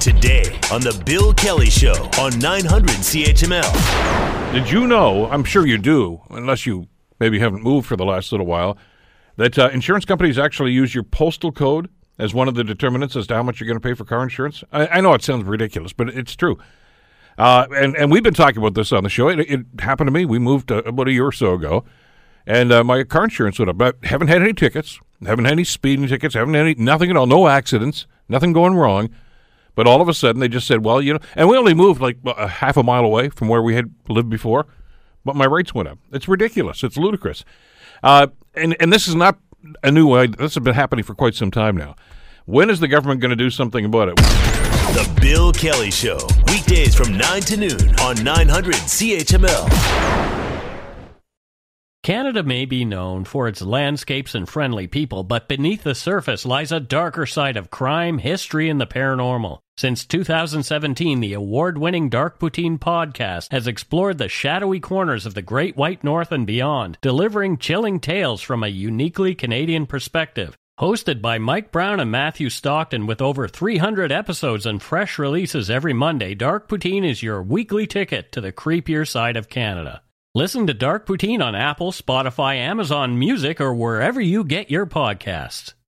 Today on The Bill Kelly Show on 900 CHML. Did you know? I'm sure you do, unless you maybe haven't moved for the last little while, that uh, insurance companies actually use your postal code as one of the determinants as to how much you're going to pay for car insurance. I, I know it sounds ridiculous, but it's true. Uh, and and we've been talking about this on the show. It, it happened to me. We moved uh, about a year or so ago, and uh, my car insurance went up. But haven't had any tickets. Haven't had any speeding tickets. Haven't had any nothing at all. No accidents. Nothing going wrong. But all of a sudden, they just said, "Well, you know," and we only moved like a half a mile away from where we had lived before, but my rates went up. It's ridiculous. It's ludicrous. Uh, and and this is not a new way. This has been happening for quite some time now. When is the government going to do something about it? The Bill Kelly Show, weekdays from 9 to noon on 900 CHML. Canada may be known for its landscapes and friendly people, but beneath the surface lies a darker side of crime, history, and the paranormal. Since 2017, the award winning Dark Poutine podcast has explored the shadowy corners of the Great White North and beyond, delivering chilling tales from a uniquely Canadian perspective. Hosted by Mike Brown and Matthew Stockton with over 300 episodes and fresh releases every Monday, Dark Poutine is your weekly ticket to the creepier side of Canada. Listen to Dark Poutine on Apple, Spotify, Amazon Music, or wherever you get your podcasts.